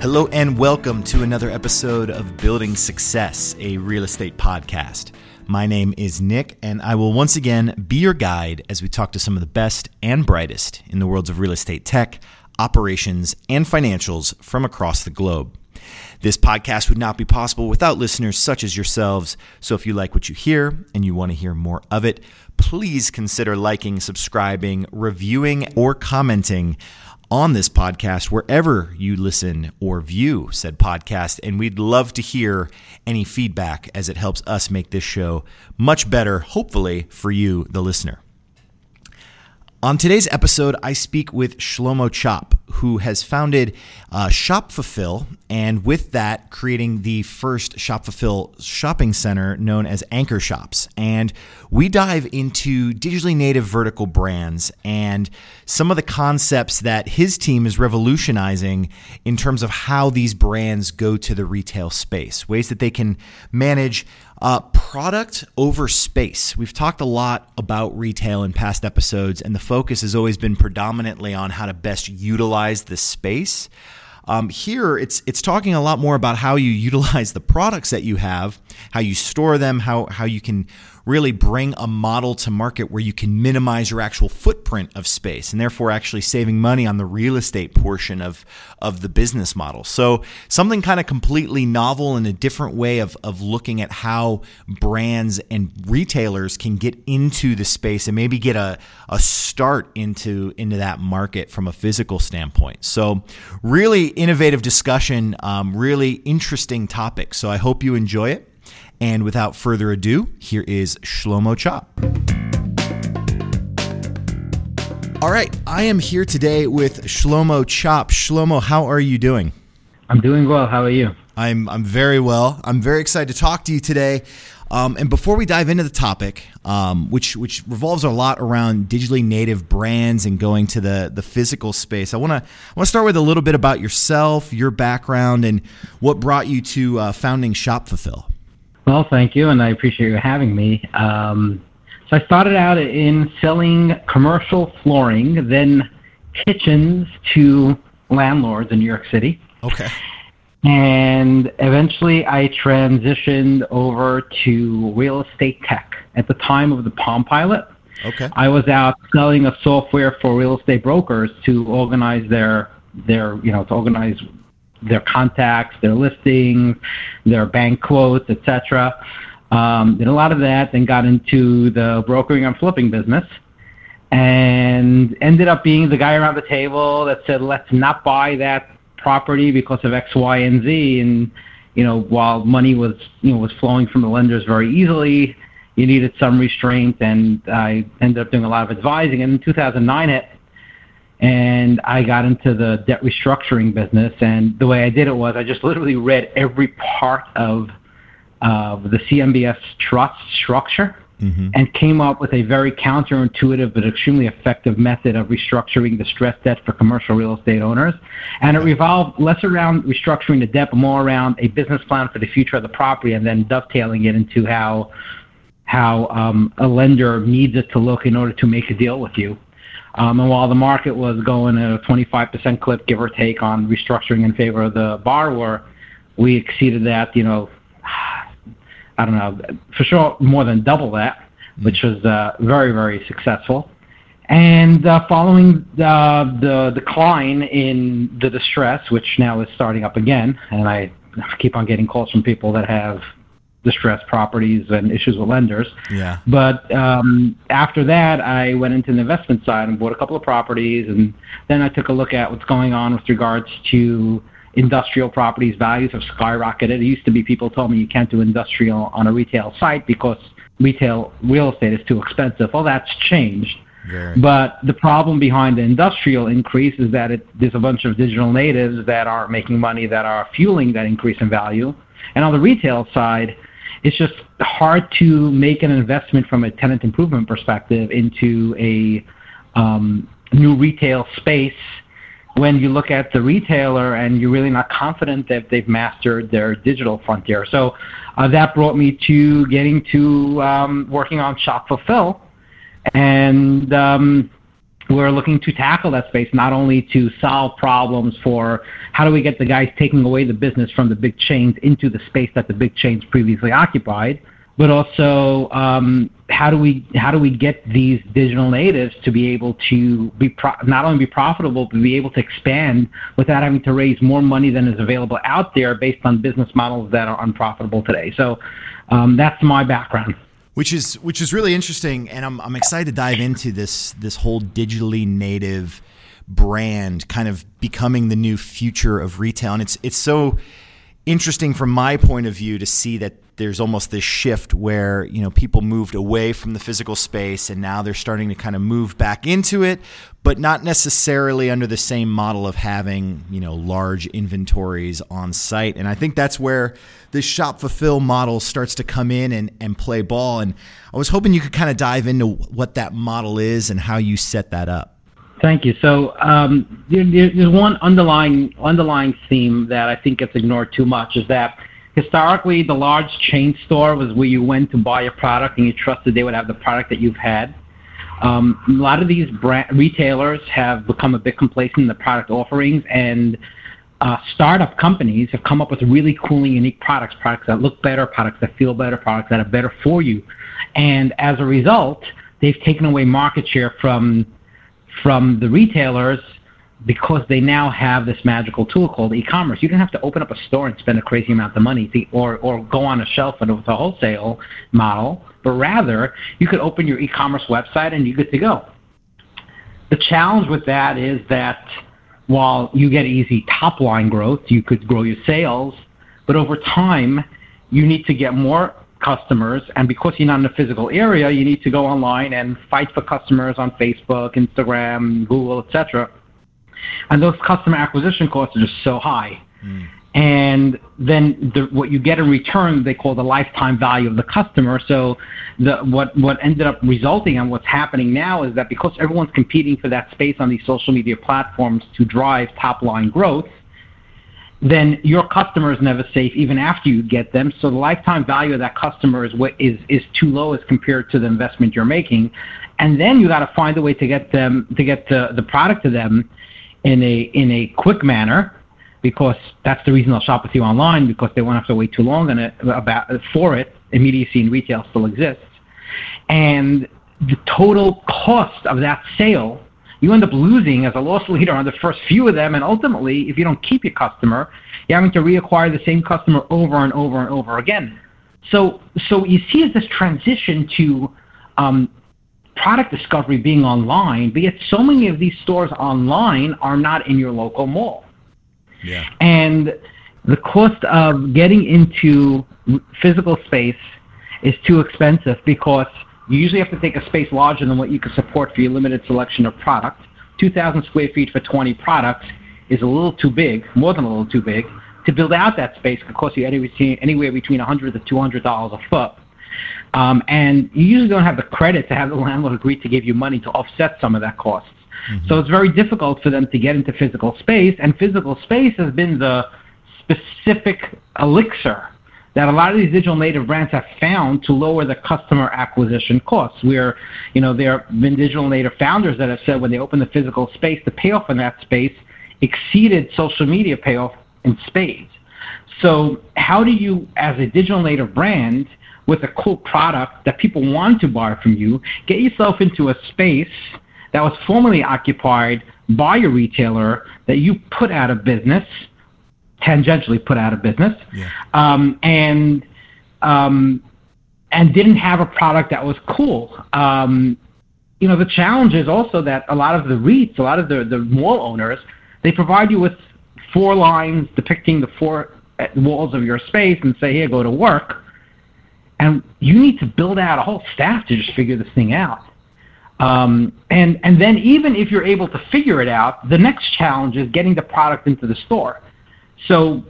Hello, and welcome to another episode of Building Success, a real estate podcast. My name is Nick, and I will once again be your guide as we talk to some of the best and brightest in the worlds of real estate tech, operations, and financials from across the globe. This podcast would not be possible without listeners such as yourselves. So if you like what you hear and you want to hear more of it, please consider liking, subscribing, reviewing, or commenting on this podcast wherever you listen or view said podcast. And we'd love to hear any feedback as it helps us make this show much better, hopefully, for you, the listener. On today's episode, I speak with Shlomo Chopp, who has founded uh, ShopFulfill, and with that, creating the first ShopFulfill shopping center known as Anchor Shops. And we dive into digitally native vertical brands and some of the concepts that his team is revolutionizing in terms of how these brands go to the retail space, ways that they can manage uh, product over space. We've talked a lot about retail in past episodes, and the focus has always been predominantly on how to best utilize the space. Um, here, it's it's talking a lot more about how you utilize the products that you have, how you store them, how how you can really bring a model to market where you can minimize your actual footprint of space and therefore actually saving money on the real estate portion of, of the business model. So, something kind of completely novel and a different way of, of looking at how brands and retailers can get into the space and maybe get a, a start into, into that market from a physical standpoint. So, really innovative discussion, um, really interesting topic. So, I hope you enjoy it. And without further ado, here is Shlomo Chopp. All right, I am here today with Shlomo Chopp. Shlomo, how are you doing? I'm doing well. How are you? I'm I'm very well. I'm very excited to talk to you today. Um, and before we dive into the topic, um, which which revolves a lot around digitally native brands and going to the the physical space, I want to I want to start with a little bit about yourself, your background, and what brought you to uh, founding ShopFulfill. Well, thank you, and I appreciate you having me. Um, so I started out in selling commercial flooring, then kitchens to landlords in New York City. Okay. And eventually I transitioned over to real estate tech. At the time of the Palm Pilot, Okay. I was out selling a software for real estate brokers to organize their their you know to organize their contacts, their listings, their bank quotes, etc. Um, did a lot of that, then got into the brokering and flipping business, and ended up being the guy around the table that said, "Let's not buy that property because of X, Y, and Z." And you know, while money was you know was flowing from the lenders very easily, you needed some restraint, and I ended up doing a lot of advising. And in 2009 hit, and I got into the debt restructuring business. And the way I did it was I just literally read every part of uh, the CMBS trust structure Mm-hmm. and came up with a very counterintuitive but extremely effective method of restructuring the stress debt for commercial real estate owners. And it revolved less around restructuring the debt, but more around a business plan for the future of the property and then dovetailing it into how how um, a lender needs it to look in order to make a deal with you. Um, and while the market was going at a 25% clip, give or take, on restructuring in favor of the borrower, we exceeded that, you know, I don't know, for sure more than double that, which was uh, very, very successful. And uh, following the, the decline in the distress, which now is starting up again, and I keep on getting calls from people that have distressed properties and issues with lenders. Yeah. But um, after that, I went into the investment side and bought a couple of properties, and then I took a look at what's going on with regards to industrial properties. Values have skyrocketed. It used to be people told me you can't do industrial on a retail site because retail real estate is too expensive. Well, that's changed. Very. But the problem behind the industrial increase is that it, there's a bunch of digital natives that aren't making money that are fueling that increase in value. And on the retail side, it's just hard to make an investment from a tenant improvement perspective into a um, new retail space when you look at the retailer and you're really not confident that they've mastered their digital frontier. So uh, that brought me to getting to um, working on ShopFulfill. And um, we're looking to tackle that space not only to solve problems for how do we get the guys taking away the business from the big chains into the space that the big chains previously occupied, but also um, how do we how do we get these digital natives to be able to be pro- not only be profitable but be able to expand without having to raise more money than is available out there based on business models that are unprofitable today. So um, that's my background which is which is really interesting, and I'm I'm excited to dive into this this whole digitally native brand kind of becoming the new future of retail, and it's it's so interesting from my point of view to see that there's almost this shift where you know people moved away from the physical space and now they're starting to kind of move back into it but not necessarily under the same model of having you know large inventories on site and i think that's where this shop fulfill model starts to come in and, and play ball and i was hoping you could kind of dive into what that model is and how you set that up Thank you. So um, there, there's one underlying underlying theme that I think gets ignored too much is that historically the large chain store was where you went to buy a product and you trusted they would have the product that you've had. Um, a lot of these brand, retailers have become a bit complacent in the product offerings and uh, startup companies have come up with really cool and unique products, products that look better, products that feel better, products that are better for you. And as a result, they've taken away market share from from the retailers because they now have this magical tool called e-commerce. You don't have to open up a store and spend a crazy amount of money to, or, or go on a shelf and with a wholesale model, but rather you could open your e-commerce website and you're good to go. The challenge with that is that while you get easy top line growth, you could grow your sales, but over time you need to get more customers. And because you're not in a physical area, you need to go online and fight for customers on Facebook, Instagram, Google, etc. And those customer acquisition costs are just so high. Mm. And then the, what you get in return, they call the lifetime value of the customer. So the, what, what ended up resulting and what's happening now is that because everyone's competing for that space on these social media platforms to drive top line growth, then your customer is never safe even after you get them. So the lifetime value of that customer is is is too low as compared to the investment you're making, and then you got to find a way to get them to get the the product to them in a in a quick manner, because that's the reason they'll shop with you online because they won't have to wait too long on it about for it. Immediacy in retail still exists, and the total cost of that sale you end up losing as a loss leader on the first few of them, and ultimately, if you don't keep your customer, you're having to reacquire the same customer over and over and over again. So, so you see is this transition to um, product discovery being online, but yet so many of these stores online are not in your local mall. Yeah. And the cost of getting into physical space is too expensive because – you usually have to take a space larger than what you can support for your limited selection of product. 2,000 square feet for 20 products is a little too big, more than a little too big. To build out that space could cost you anywhere between 100 to 200 dollars a foot. Um, and you usually don't have the credit to have the landlord agree to give you money to offset some of that cost. Mm-hmm. So it's very difficult for them to get into physical space, and physical space has been the specific elixir that a lot of these digital native brands have found to lower the customer acquisition costs. Where, you know, there have been digital native founders that have said when they opened the physical space, the payoff in that space exceeded social media payoff in spades. So, how do you, as a digital native brand, with a cool product that people want to buy from you, get yourself into a space that was formerly occupied by a retailer that you put out of business tangentially put out of business, yeah. um, and um, and didn't have a product that was cool. Um, you know, the challenge is also that a lot of the REITs, a lot of the the mall owners, they provide you with four lines depicting the four uh, walls of your space and say, "Here, go to work." And you need to build out a whole staff to just figure this thing out. Um, and and then even if you're able to figure it out, the next challenge is getting the product into the store. So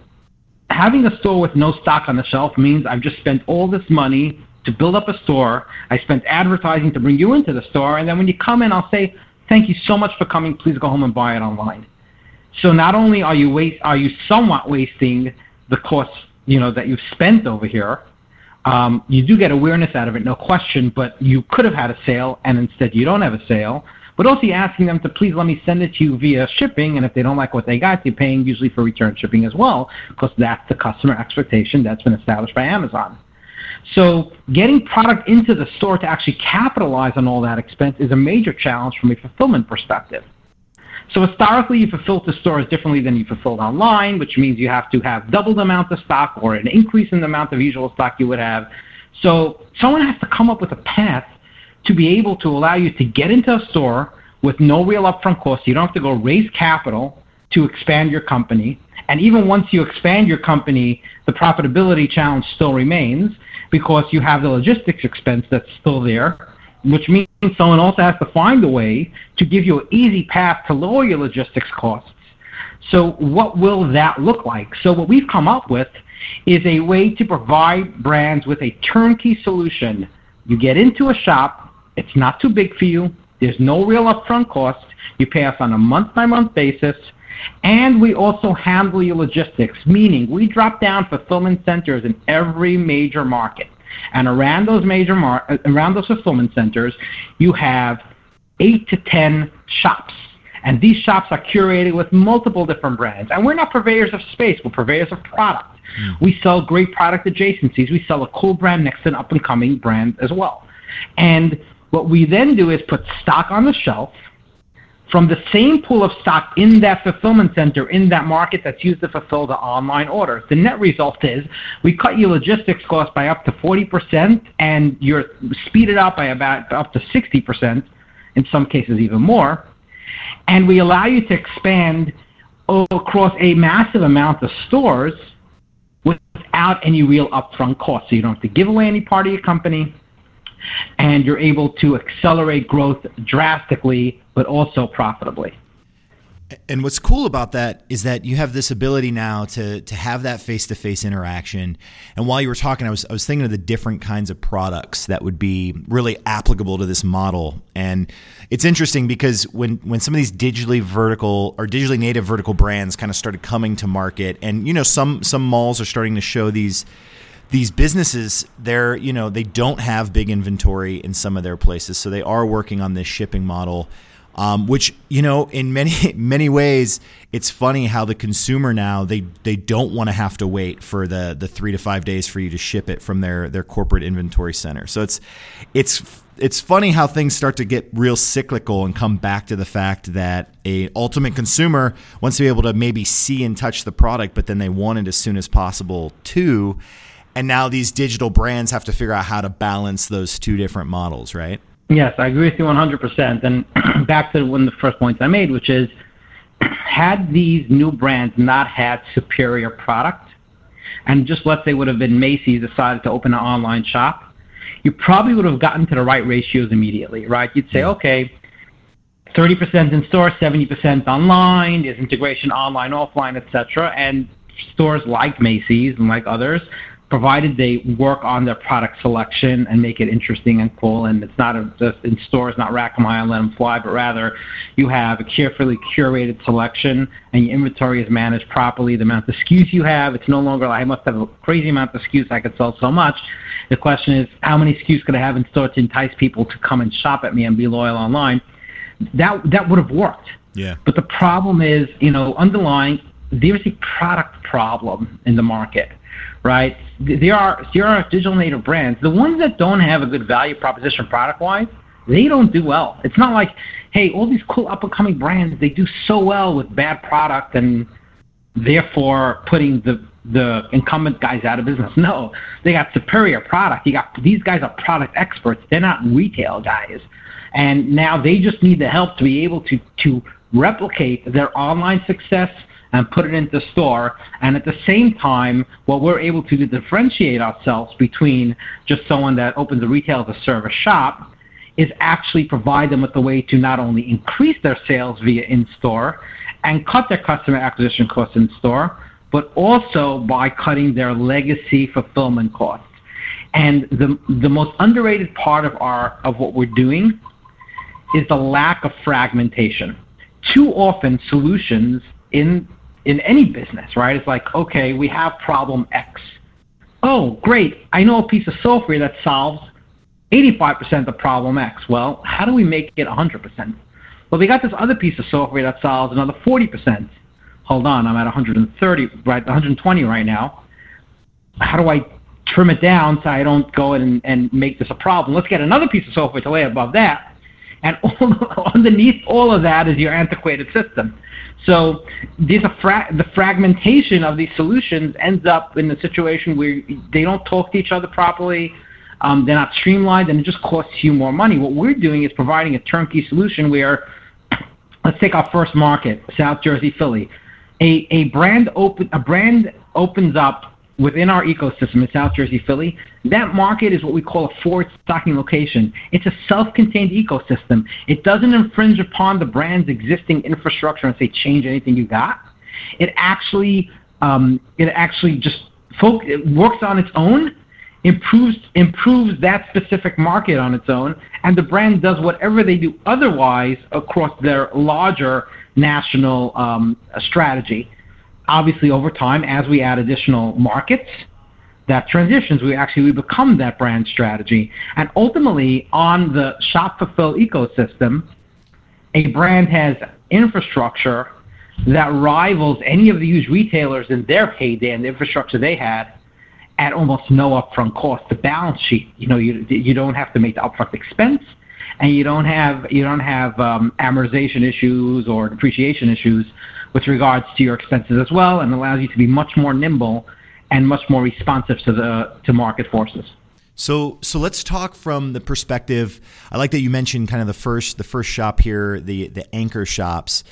having a store with no stock on the shelf means I've just spent all this money to build up a store. I spent advertising to bring you into the store, and then when you come in, I'll say, "Thank you so much for coming. Please go home and buy it online." So not only are you waste, are you somewhat wasting the cost, you know, that you've spent over here. Um, you do get awareness out of it, no question, but you could have had a sale, and instead you don't have a sale. but also you're asking them to please let me send it to you via shipping. And if they don't like what they got, they're paying usually for return shipping as well, because that's the customer expectation that's been established by Amazon. So getting product into the store to actually capitalize on all that expense is a major challenge from a fulfillment perspective. So historically, you fulfilled to stores differently than you fulfilled online, which means you have to have double the amount of stock or an increase in the amount of usual stock you would have. So someone has to come up with a path to be able to allow you to get into a store with no real upfront cost. You don't have to go raise capital to expand your company. And even once you expand your company, the profitability challenge still remains because you have the logistics expense that's still there, which means someone also has to find a way to give you an easy path to lower your logistics costs. So what will that look like? So what we've come up with is a way to provide brands with a turnkey solution. You get into a shop, it's not too big for you, there's no real upfront cost, you pay us on a month by month basis, and we also handle your logistics, meaning we drop down fulfillment centers in every major market. And around those major mar- around those fulfillment centers, you have eight to ten shops. And these shops are curated with multiple different brands. And we're not purveyors of space, we're purveyors of product. Mm. We sell great product adjacencies. We sell a cool brand next to an up and coming brand as well. And what we then do is put stock on the shelf from the same pool of stock in that fulfillment center in that market that's used to fulfill the online order. The net result is we cut your logistics cost by up to 40% and you're speeded up by about up to 60%, in some cases even more. And we allow you to expand across a massive amount of stores without any real upfront cost. So you don't have to give away any part of your company and you're able to accelerate growth drastically, but also profitably. And what's cool about that is that you have this ability now to to have that face to face interaction. And while you were talking, I was I was thinking of the different kinds of products that would be really applicable to this model. And it's interesting because when when some of these digitally vertical or digitally native vertical brands kind of started coming to market, and you know some some malls are starting to show these these businesses they're you know they don't have big inventory in some of their places so they are working on this shipping model um, which you know in many many ways it's funny how the consumer now they they don't want to have to wait for the the three to five days for you to ship it from their their corporate inventory center so it's it's it's funny how things start to get real cyclical and come back to the fact that a ultimate consumer wants to be able to maybe see and touch the product but then they want it as soon as possible too and now these digital brands have to figure out how to balance those two different models, right? Yes, I agree with you 100%. And back to one of the first points I made, which is had these new brands not had superior product, and just let's say would have been Macy's decided to open an online shop, you probably would have gotten to the right ratios immediately, right? You'd say, okay, 30% in store, 70% online, there's integration online, offline, etc. And stores like Macy's and like others provided they work on their product selection and make it interesting and cool. And it's not a, just in stores, not rack them high and let them fly, but rather you have a carefully curated selection and your inventory is managed properly. The amount of SKUs you have, it's no longer like I must have a crazy amount of SKUs. I could sell so much. The question is, how many SKUs could I have in store to entice people to come and shop at me and be loyal online? That that would have worked. Yeah. But the problem is, you know, underlying there's a product problem in the market right? There are there are digital native brands. The ones that don't have a good value proposition product wise, they don't do well. It's not like, hey, all these cool up and coming brands, they do so well with bad product and therefore putting the the incumbent guys out of business. No, they got superior product. You got these guys are product experts. They're not retail guys, and now they just need the help to be able to to replicate their online success and put it into store. And at the same time, what we're able to do to differentiate ourselves between just someone that opens a retail as a service shop is actually provide them with a way to not only increase their sales via in-store and cut their customer acquisition costs in store, but also by cutting their legacy fulfillment costs. And the, the most underrated part of, our, of what we're doing is the lack of fragmentation. Too often, solutions in in any business, right? It's like, okay, we have problem X. Oh, great. I know a piece of software that solves 85% of problem X. Well, how do we make it 100%? Well, we got this other piece of software that solves another 40%. Hold on, I'm at 130, right, 120 right now. How do I trim it down so I don't go and, and make this a problem? Let's get another piece of software to lay above that. And all, underneath all of that is your antiquated system. So these fra- the fragmentation of these solutions ends up in a situation where they don't talk to each other properly. Um, they're not streamlined, and it just costs you more money. What we're doing is providing a turnkey solution where, let's take our first market, South Jersey, Philly. A, a brand open a brand opens up within our ecosystem in South Jersey, Philly, that market is what we call a forward stocking location. It's a self-contained ecosystem. It doesn't infringe upon the brand's existing infrastructure and say change anything you got. It actually um, it actually just folk, it works on its own, improves improves that specific market on its own, and the brand does whatever they do otherwise across their larger national um, strategy obviously over time, as we add additional markets, that transitions, we actually we become that brand strategy. And ultimately, on the shop fulfill ecosystem, a brand has infrastructure that rivals any of the huge retailers in their heyday and the infrastructure they had at almost no upfront cost. The balance sheet, you know, you you don't have to make the upfront expense, and you don't have you don't have um, amortization issues or depreciation issues with regards to your expenses as well and allows you to be much more nimble and much more responsive to the to market forces. So so let's talk from the perspective. I like that you mentioned kind of the first the first shop here, the the anchor shops.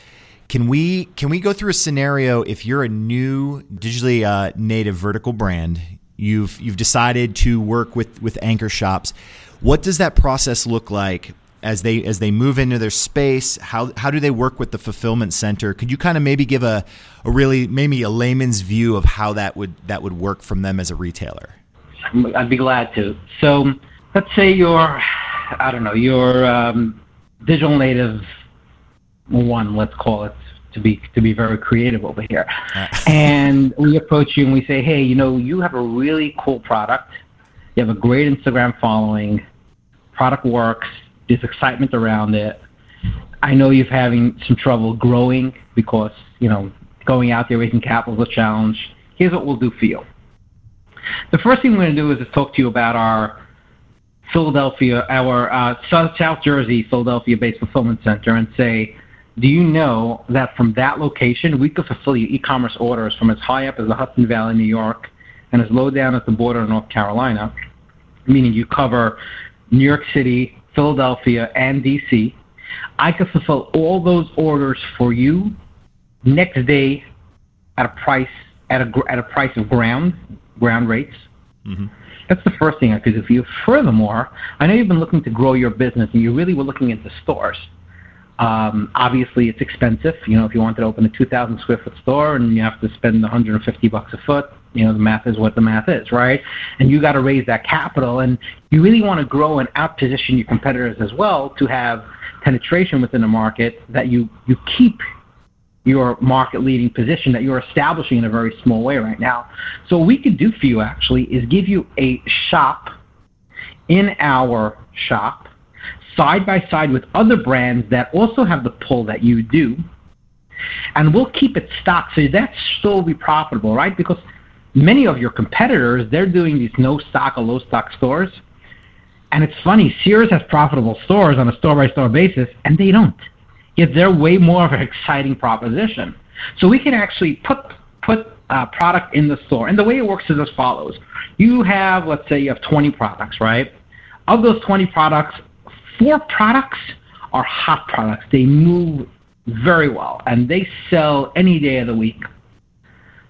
Can we can we go through a scenario if you're a new digitally uh, native vertical brand, you've you've decided to work with with anchor shops. What does that process look like as they as they move into their space how how do they work with the fulfillment center? Could you kind of maybe give a, a really maybe a layman's view of how that would that would work from them as a retailer? I'd be glad to. So let's say you're i don't know you're um, digital native one let's call it to be to be very creative over here. And we approach you and we say hey you know you have a really cool product. You have a great instagram following. Product works there's excitement around it. I know you're having some trouble growing because, you know, going out there raising capital is a challenge. Here's what we'll do for you. The first thing we're going to do is talk to you about our Philadelphia, our uh, South, South Jersey, Philadelphia-based fulfillment center, and say, do you know that from that location we could fulfill your e-commerce orders from as high up as the Hudson Valley, New York, and as low down as the border of North Carolina, meaning you cover New York City, Philadelphia, and DC. I could fulfill all those orders for you next day at a price at a at a price of ground ground rates. Mm-hmm. That's the first thing I could do for you. Furthermore, I know you've been looking to grow your business, and you really were looking into stores. Um, obviously, it's expensive. You know, if you wanted to open a 2,000 square foot store and you have to spend 150 bucks a foot, you know, the math is what the math is, right? And you got to raise that capital, and you really want to grow and outposition your competitors as well to have penetration within the market that you you keep your market leading position that you're establishing in a very small way right now. So what we could do for you actually is give you a shop in our shop side by side with other brands that also have the pull that you do. And we'll keep it stocked so that still be profitable, right? Because many of your competitors, they're doing these no stock or low stock stores. And it's funny, Sears has profitable stores on a store by store basis, and they don't. Yet they're way more of an exciting proposition. So we can actually put put uh, product in the store. And the way it works is as follows. You have, let's say you have 20 products, right? Of those 20 products, four products are hot products. They move very well, and they sell any day of the week.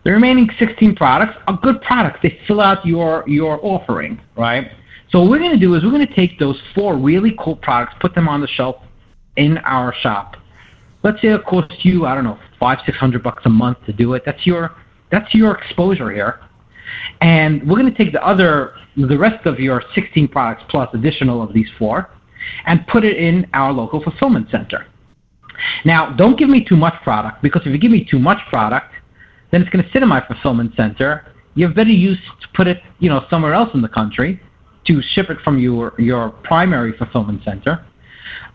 The remaining 16 products are good products. They fill out your, your offering, right? So what we're going to do is we're going to take those four really cool products, put them on the shelf in our shop. Let's say it costs you, I don't know, five, six hundred bucks a month to do it. That's your that's your exposure here. And we're going to take the other, the rest of your 16 products plus additional of these four, and put it in our local fulfillment center. Now, don't give me too much product because if you give me too much product, then it's going to sit in my fulfillment center. You have better use to put it, you know, somewhere else in the country to ship it from your your primary fulfillment center.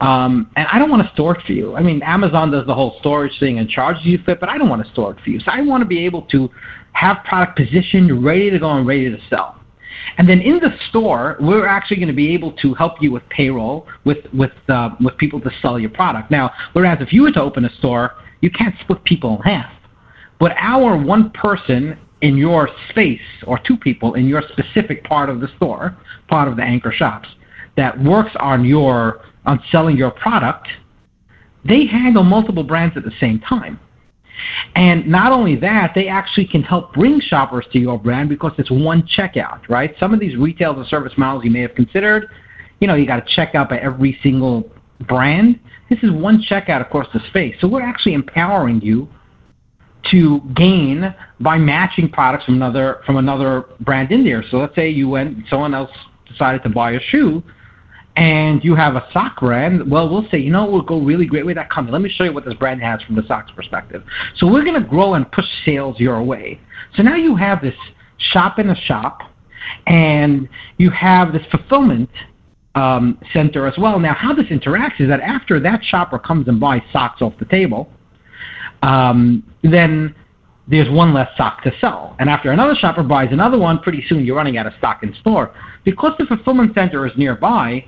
Um, and I don't want to store it for you. I mean, Amazon does the whole storage thing and charges you for it, but I don't want to store it for you. So I want to be able to have product positioned, ready to go and ready to sell. And then in the store, we're actually going to be able to help you with payroll, with with uh, with people to sell your product. Now, whereas if you were to open a store, you can't split people in half. But our one person in your space or two people in your specific part of the store, part of the anchor shops, that works on your on selling your product, they handle multiple brands at the same time. And not only that, they actually can help bring shoppers to your brand because it's one checkout, right? Some of these retail as a service models you may have considered, you know, you got to check out by every single brand. This is one checkout across the space. So we're actually empowering you to gain by matching products from another from another brand in there. So let's say you went someone else decided to buy a shoe and you have a sock brand, well, we'll say, you know, we'll go really great with that company. Let me show you what this brand has from the socks perspective. So we're going to grow and push sales your way. So now you have this shop in a shop, and you have this fulfillment um, center as well. Now, how this interacts is that after that shopper comes and buys socks off the table, um, then there's one less sock to sell. And after another shopper buys another one, pretty soon you're running out of stock in store. Because the fulfillment center is nearby,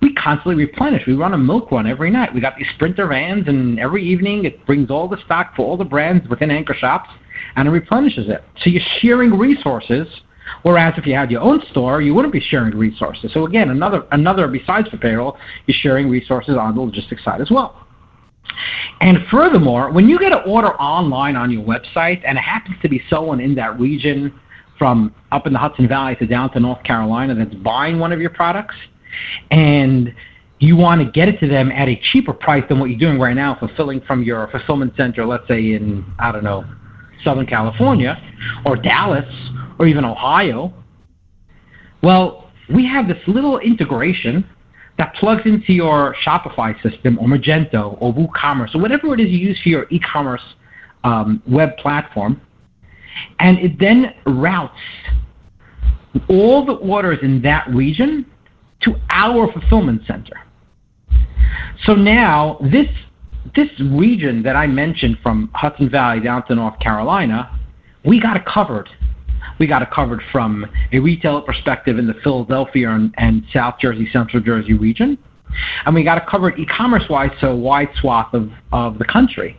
we constantly replenish. We run a milk run every night. We got these sprinter vans, and every evening it brings all the stock for all the brands within anchor shops, and it replenishes it. So you're sharing resources. Whereas if you had your own store, you wouldn't be sharing resources. So again, another another besides for payroll, you're sharing resources on the logistics side as well. And furthermore, when you get an order online on your website, and it happens to be someone in that region from up in the Hudson Valley to down to North Carolina that's buying one of your products, and you want to get it to them at a cheaper price than what you're doing right now, fulfilling from your fulfillment center, let's say in, I don't know, Southern California or Dallas or even Ohio. Well, we have this little integration that plugs into your Shopify system or Magento or WooCommerce or whatever it is you use for your e-commerce um, web platform, and it then routes all the orders in that region to our fulfillment center. So now this this region that I mentioned from Hudson Valley down to North Carolina, we got it covered. We got it covered from a retailer perspective in the Philadelphia and, and South Jersey, Central Jersey region. And we got it covered e-commerce wise, so wide swath of, of the country.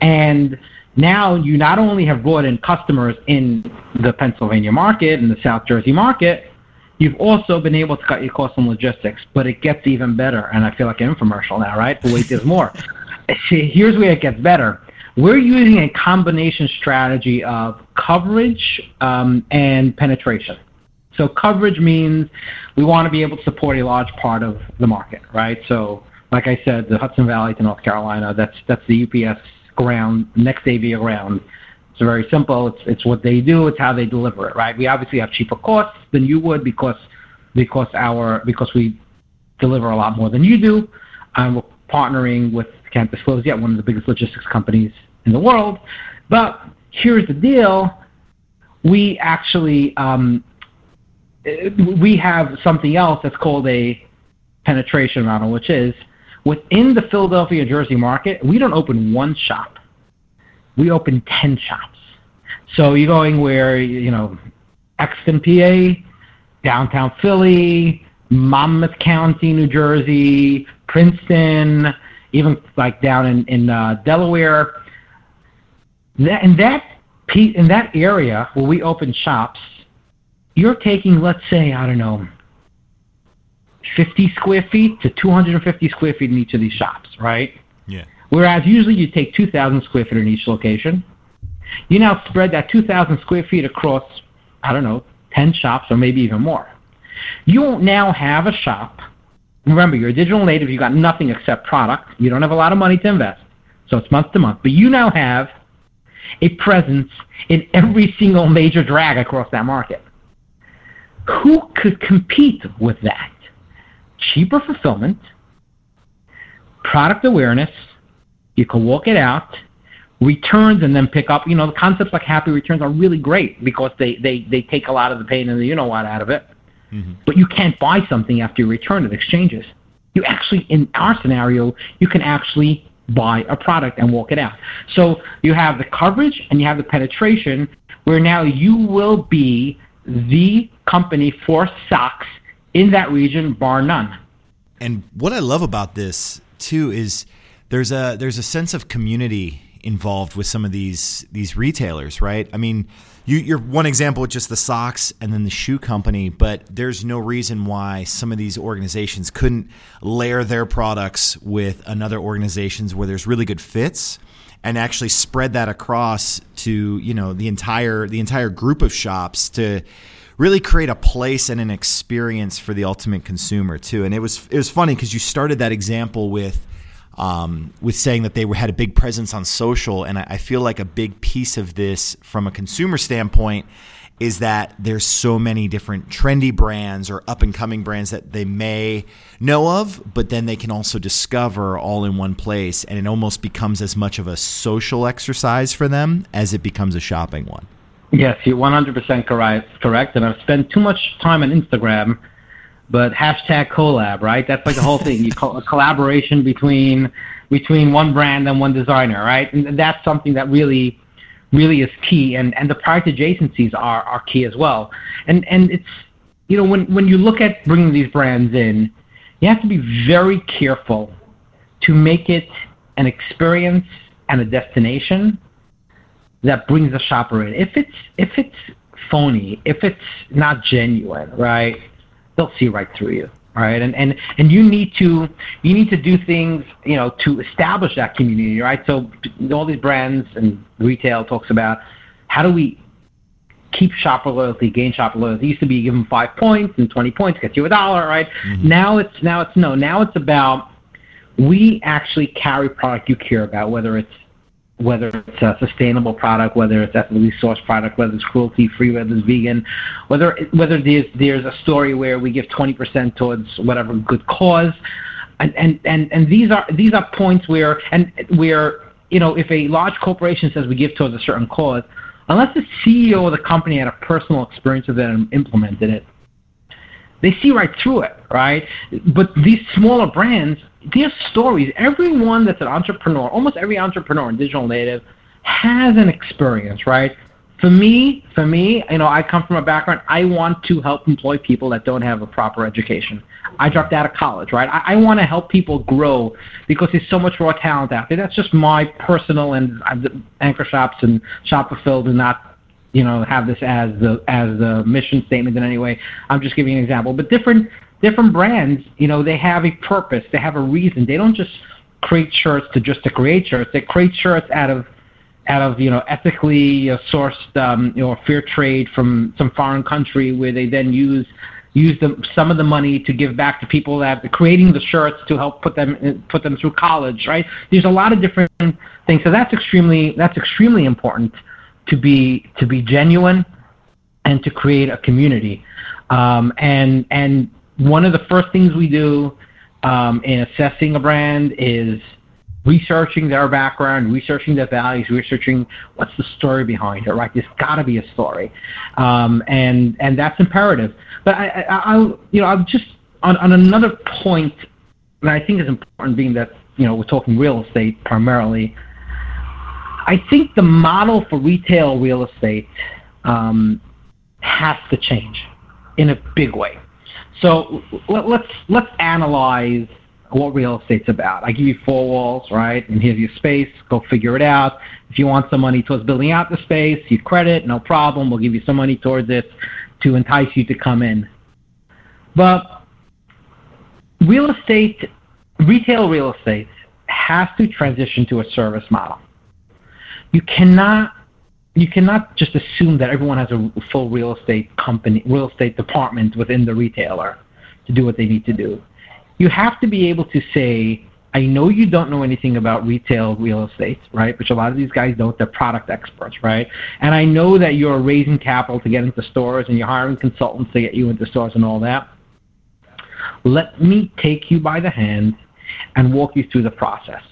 And now you not only have brought in customers in the Pennsylvania market and the South Jersey market, You've also been able to cut your costs on logistics, but it gets even better. And I feel like an infomercial now, right? But wait, there's more. See, here's where it gets better. We're using a combination strategy of coverage um, and penetration. So coverage means we want to be able to support a large part of the market, right? So, like I said, the Hudson Valley to North Carolina, that's that's the UPS ground, next day via ground it's very simple. It's it's what they do. It's how they deliver it, right? We obviously have cheaper costs than you would because because our because we deliver a lot more than you do. Um, we're partnering with can't disclose yet one of the biggest logistics companies in the world. But here's the deal: we actually um, we have something else that's called a penetration model, which is within the Philadelphia, Jersey market, we don't open one shop we open 10 shops. So you're going where, you know, Exton, PA, downtown Philly, Monmouth County, New Jersey, Princeton, even like down in, in uh, Delaware. That, in, that, in that area where we open shops, you're taking, let's say, I don't know, 50 square feet to 250 square feet in each of these shops, right? Yeah. Whereas usually you take 2,000 square feet in each location. You now spread that 2,000 square feet across, I don't know, 10 shops or maybe even more. You now have a shop. Remember, you're a digital native. You've got nothing except product. You don't have a lot of money to invest, so it's month to month. But you now have a presence in every single major drag across that market. Who could compete with that? Cheaper fulfillment, product awareness, you can walk it out, returns, and then pick up. You know, the concepts like happy returns are really great because they, they, they take a lot of the pain and the you know what out of it. Mm-hmm. But you can't buy something after you return it, exchanges. you actually, in our scenario, you can actually buy a product and walk it out. So you have the coverage and you have the penetration where now you will be the company for socks in that region, bar none. And what I love about this too is there's a there's a sense of community involved with some of these these retailers, right? I mean, you, you're one example with just the socks and then the shoe company, but there's no reason why some of these organizations couldn't layer their products with another organizations where there's really good fits and actually spread that across to you know the entire the entire group of shops to really create a place and an experience for the ultimate consumer too. And it was it was funny because you started that example with um, with saying that they were, had a big presence on social. And I, I feel like a big piece of this from a consumer standpoint is that there's so many different trendy brands or up and coming brands that they may know of, but then they can also discover all in one place. And it almost becomes as much of a social exercise for them as it becomes a shopping one. Yes, you're 100% correct. Correct. And I've spent too much time on Instagram but hashtag collab, right? That's like the whole thing. You call a collaboration between between one brand and one designer, right? And that's something that really really is key. And and the product adjacencies are are key as well. And and it's you know when when you look at bringing these brands in, you have to be very careful to make it an experience and a destination that brings the shopper in. If it's if it's phony, if it's not genuine, right? They'll see right through you right? And and and you need to you need to do things you know to establish that community right? So all these brands and retail talks about how do we keep shopper loyalty gain shopper loyalty? It used to be given five points and 20 points gets you a dollar right? Mm-hmm. now it's now it's no. Now it's about we actually carry product you care about whether it's whether it's a sustainable product, whether it's ethically sourced product, whether it's cruelty free, whether it's vegan, whether whether there's there's a story where we give 20% towards whatever good cause, and and and, and these are these are points where and where you know if a large corporation says we give towards a certain cause, unless the CEO of the company had a personal experience with it and implemented it, they see right through it, right? But these smaller brands their stories. Everyone that's an entrepreneur, almost every entrepreneur in digital native, has an experience, right? For me, for me, you know, I come from a background. I want to help employ people that don't have a proper education. I dropped out of college, right? I, I want to help people grow because there's so much raw talent out there. That's just my personal and uh, anchor shops and shop fulfilled do not, you know, have this as the as the mission statement in any way. I'm just giving an example, but different different brands, you know, they have a purpose, they have a reason. They don't just create shirts to just to create shirts. They create shirts out of out of you know ethically sourced um, you know fair trade from some foreign country where they then use use the, some of the money to give back to people that are creating the shirts to help put them put them through college right there's a lot of different things so that's extremely that's extremely important to be to be genuine and to create a community um, and and one of the first things we do um, in assessing a brand is researching their background, researching their values, researching what's the story behind it. Right? There's got to be a story, um, and and that's imperative. But I, I, will you know, I'll just on, on another point that I think is important, being that you know we're talking real estate primarily. I think the model for retail real estate um, has to change in a big way. So let, us let's, let's analyze what real estate's about. I give you four walls, right? And here's your space. Go figure it out. If you want some money towards building out the space, you credit, no problem. We'll give you some money towards it to entice you to come in. But real estate, retail real estate, has to transition to a service model. You cannot you cannot just assume that everyone has a full real estate company, real estate department within the retailer to do what they need to do. You have to be able to say, I know you don't know anything about retail real estate, right? Which a lot of these guys don't. They're product experts, right? And I know that you're raising capital to get into stores and you're hiring consultants to get you into stores and all that. Let me take you by the hand and walk you through the process.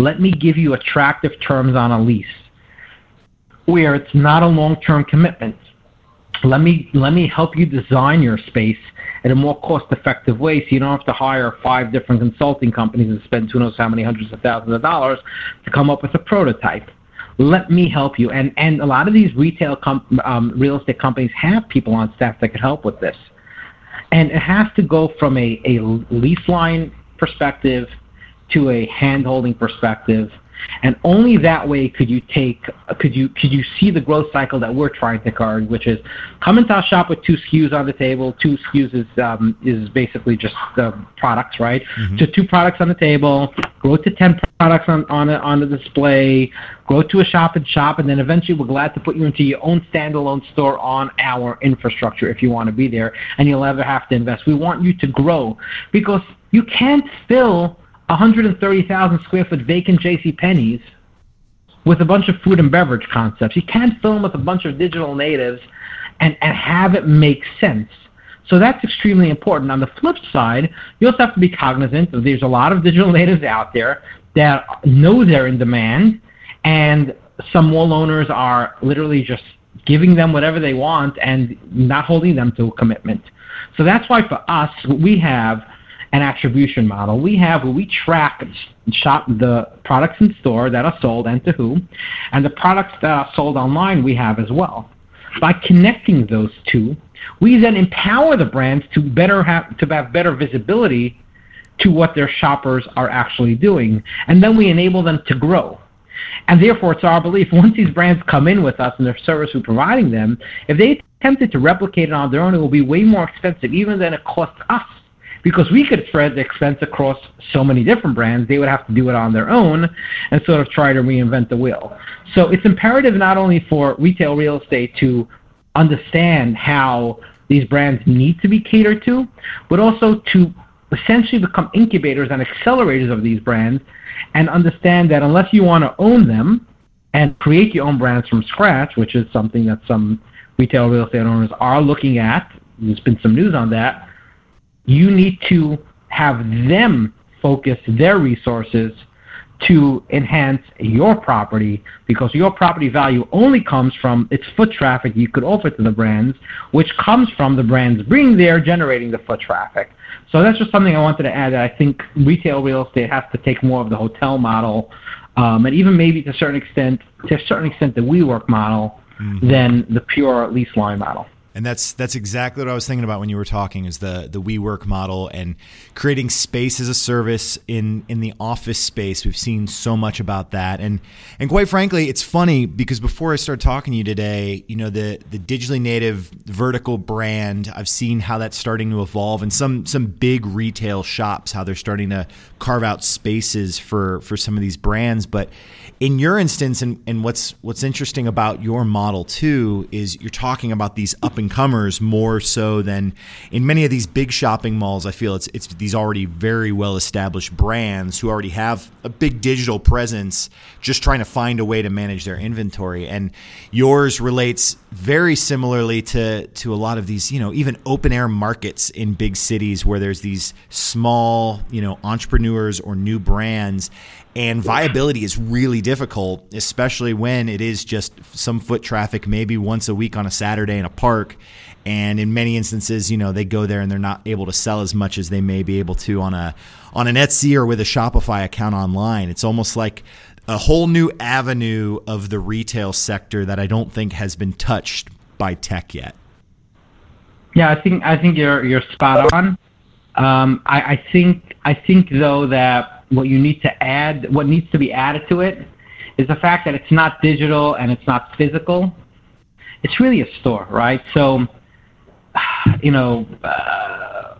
Let me give you attractive terms on a lease where it's not a long-term commitment. let me let me help you design your space in a more cost-effective way, so you don't have to hire five different consulting companies and spend who knows how many hundreds of thousands of dollars to come up with a prototype. Let me help you. And and a lot of these retail com- um, real estate companies have people on staff that can help with this. And it has to go from a, a lease line perspective to a hand-holding perspective and only that way could you take could you could you see the growth cycle that we're trying to card, which is come into our shop with two SKUs on the table. Two SKUs is um, is basically just the products, right? Mm-hmm. So two products on the table, grow to ten products on on a, on the display, grow to a shop and shop, and then eventually we're glad to put you into your own standalone store on our infrastructure if you want to be there, and you'll never have to invest. We want you to grow because you can't fill 130,000 square foot vacant J.C. Penney's with a bunch of food and beverage concepts. You can't film with a bunch of digital natives and, and have it make sense. So that's extremely important. On the flip side, you also have to be cognizant that there's a lot of digital natives out there that know they're in demand, and some mall owners are literally just giving them whatever they want and not holding them to a commitment. So that's why for us, we have an attribution model. We have we track shop the products in store that are sold and to who, and the products that are sold online we have as well. By connecting those two, we then empower the brands to better have to have better visibility to what their shoppers are actually doing, and then we enable them to grow. And therefore, it's our belief once these brands come in with us and the service we're providing them, if they attempted to replicate it on their own, it will be way more expensive, even than it costs us because we could spread the expense across so many different brands, they would have to do it on their own and sort of try to reinvent the wheel. So it's imperative not only for retail real estate to understand how these brands need to be catered to, but also to essentially become incubators and accelerators of these brands and understand that unless you want to own them and create your own brands from scratch, which is something that some retail real estate owners are looking at, there's been some news on that you need to have them focus their resources to enhance your property because your property value only comes from its foot traffic you could offer to the brands, which comes from the brands being there generating the foot traffic. So that's just something I wanted to add. That I think retail real estate has to take more of the hotel model, um, and even maybe to a certain extent, to a certain extent, the WeWork model, mm-hmm. than the pure lease line model. And that's that's exactly what I was thinking about when you were talking is the the WeWork model and creating space as a service in in the office space. We've seen so much about that, and and quite frankly, it's funny because before I started talking to you today, you know the the digitally native vertical brand. I've seen how that's starting to evolve, and some some big retail shops how they're starting to carve out spaces for for some of these brands, but in your instance, and, and what's what's interesting about your model too is you're talking about these up and comers more so than in many of these big shopping malls. I feel it's it's these already very well established brands who already have a big digital presence, just trying to find a way to manage their inventory. And yours relates very similarly to to a lot of these, you know, even open air markets in big cities where there's these small, you know, entrepreneurs or new brands and viability is really difficult, especially when it is just some foot traffic, maybe once a week on a Saturday in a park. And in many instances, you know, they go there and they're not able to sell as much as they may be able to on a on an Etsy or with a Shopify account online. It's almost like a whole new avenue of the retail sector that I don't think has been touched by tech yet. Yeah, I think I think you're you're spot on. Um, I, I think I think though that what you need to add, what needs to be added to it, is the fact that it's not digital and it's not physical. It's really a store, right? So, you know, uh,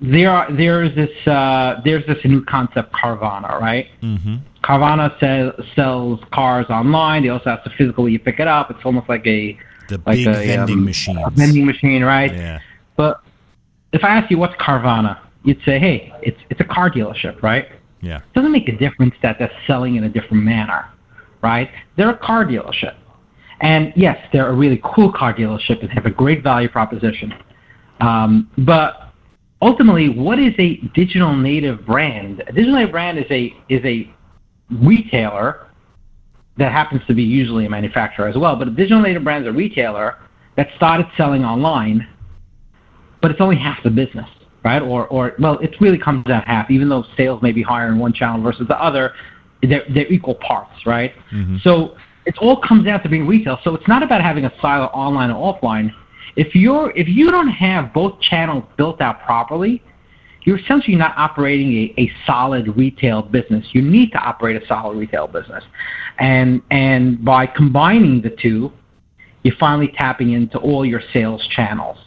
there are there's this uh, there's this new concept Carvana, right? Mm-hmm. Carvana sell, sells cars online. They also have to physically you pick it up. It's almost like a the like big a, vending um, machine. vending machine, right? Yeah. But if I ask you what's Carvana, you'd say, hey, it's it's a car dealership, right? Yeah. It doesn't make a difference that they're selling in a different manner, right? They're a car dealership. And yes, they're a really cool car dealership and have a great value proposition. Um, but ultimately, what is a digital native brand? A digital native brand is a is a retailer that happens to be usually a manufacturer as well. But a digital native brand is a retailer that started selling online, but it's only half the business, right? Or, or well, it really comes out half, even though sales may be higher in one channel versus the other, they're, they're equal parts, right? Mm-hmm. So it all comes down to being retail. So it's not about having a silo online or offline. If you're if you don't have both channels built out properly, you're essentially not operating a, a solid retail business. You need to operate a solid retail business. And and by combining the two, you're finally tapping into all your sales channels.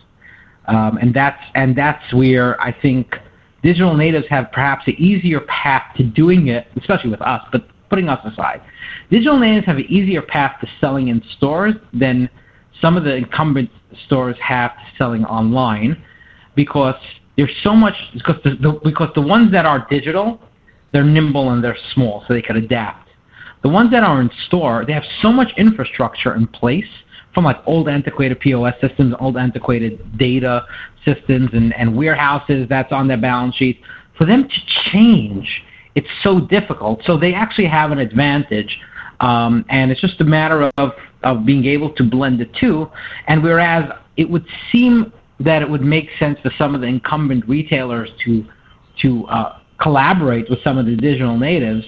Um, and that's and that's where I think digital natives have perhaps an easier path to doing it, especially with us, but putting us aside. Digital natives have an easier path to selling in stores than some of the incumbent stores have to selling online because there's so much because the, the, because the ones that are digital, they're nimble and they're small, so they can adapt. The ones that are in store, they have so much infrastructure in place from like old antiquated POS systems, old antiquated data systems, and, and warehouses that's on their balance sheet. For them to change, it's so difficult. So they actually have an advantage, um, and it's just a matter of of being able to blend the two. And whereas it would seem that it would make sense for some of the incumbent retailers to to uh, collaborate with some of the digital natives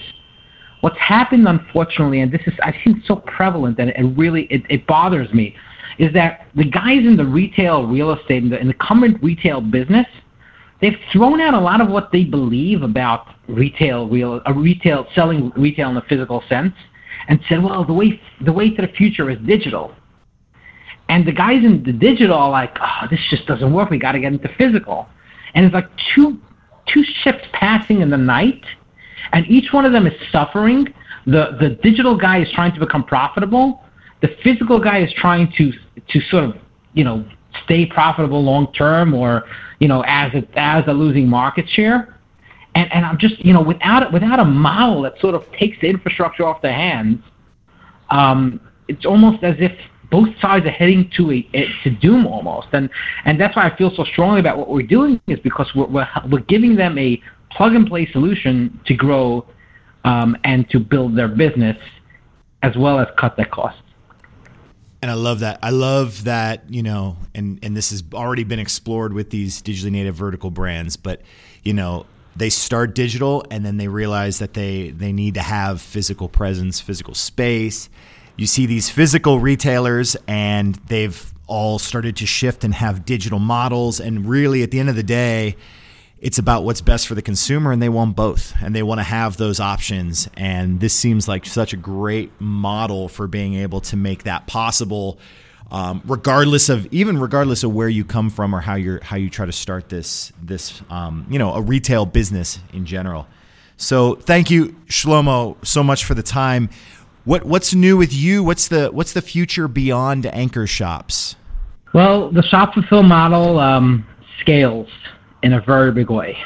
What's happened, unfortunately, and this is I think so prevalent and it really it, it bothers me, is that the guys in the retail real estate in the, in the current retail business, they've thrown out a lot of what they believe about retail real a retail selling retail in the physical sense, and said, well, the way the way to the future is digital. And the guys in the digital are like, oh, this just doesn't work. We got to get into physical. And it's like two two ships passing in the night and each one of them is suffering. The the digital guy is trying to become profitable. The physical guy is trying to to sort of you know stay profitable long term, or you know as a, as a losing market share. And and I'm just you know without without a model that sort of takes the infrastructure off their hands, um, it's almost as if both sides are heading to a, a, to doom almost, and and that's why I feel so strongly about what we're doing is because we're we're, we're giving them a plug and play solution to grow um, and to build their business as well as cut their costs. And I love that. I love that, you know, and, and this has already been explored with these digitally native vertical brands, but, you know, they start digital and then they realize that they, they need to have physical presence, physical space. You see these physical retailers and they've all started to shift and have digital models. And really, at the end of the day, it's about what's best for the consumer and they want both and they want to have those options and this seems like such a great model for being able to make that possible um, regardless of even regardless of where you come from or how you're how you try to start this this um, you know a retail business in general. So thank you shlomo so much for the time. What what's new with you? What's the what's the future beyond anchor shops? Well the ShopFulfill model um, scales in a very big way.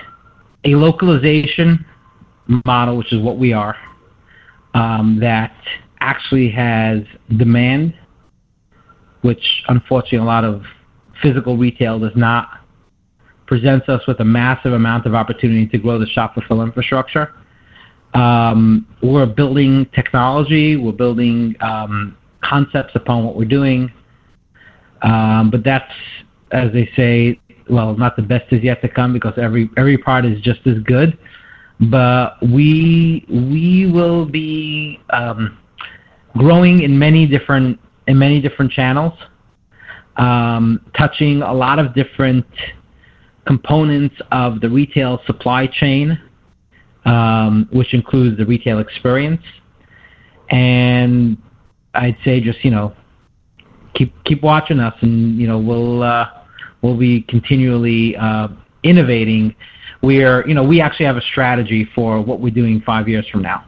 A localization model, which is what we are, um, that actually has demand, which unfortunately a lot of physical retail does not, presents us with a massive amount of opportunity to grow the ShopFulfill infrastructure. Um, we're building technology, we're building um, concepts upon what we're doing, um, but that's, as they say, well, not the best is yet to come because every every part is just as good. But we we will be um, growing in many different in many different channels, um, touching a lot of different components of the retail supply chain, um, which includes the retail experience. And I'd say just you know keep keep watching us, and you know we'll. Uh, we'll be continually uh, innovating. We are, you know, we actually have a strategy for what we're doing five years from now.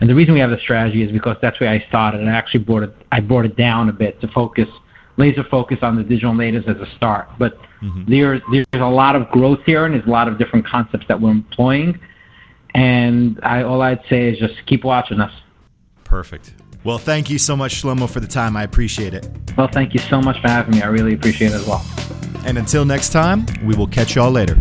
And the reason we have the strategy is because that's where I started, and I actually brought it, I brought it down a bit to focus, laser focus on the digital natives as a start. But mm-hmm. there, there's a lot of growth here, and there's a lot of different concepts that we're employing. And I, all I'd say is just keep watching us. Perfect. Well, thank you so much, Shlomo, for the time. I appreciate it. Well, thank you so much for having me. I really appreciate it as well. And until next time, we will catch y'all later.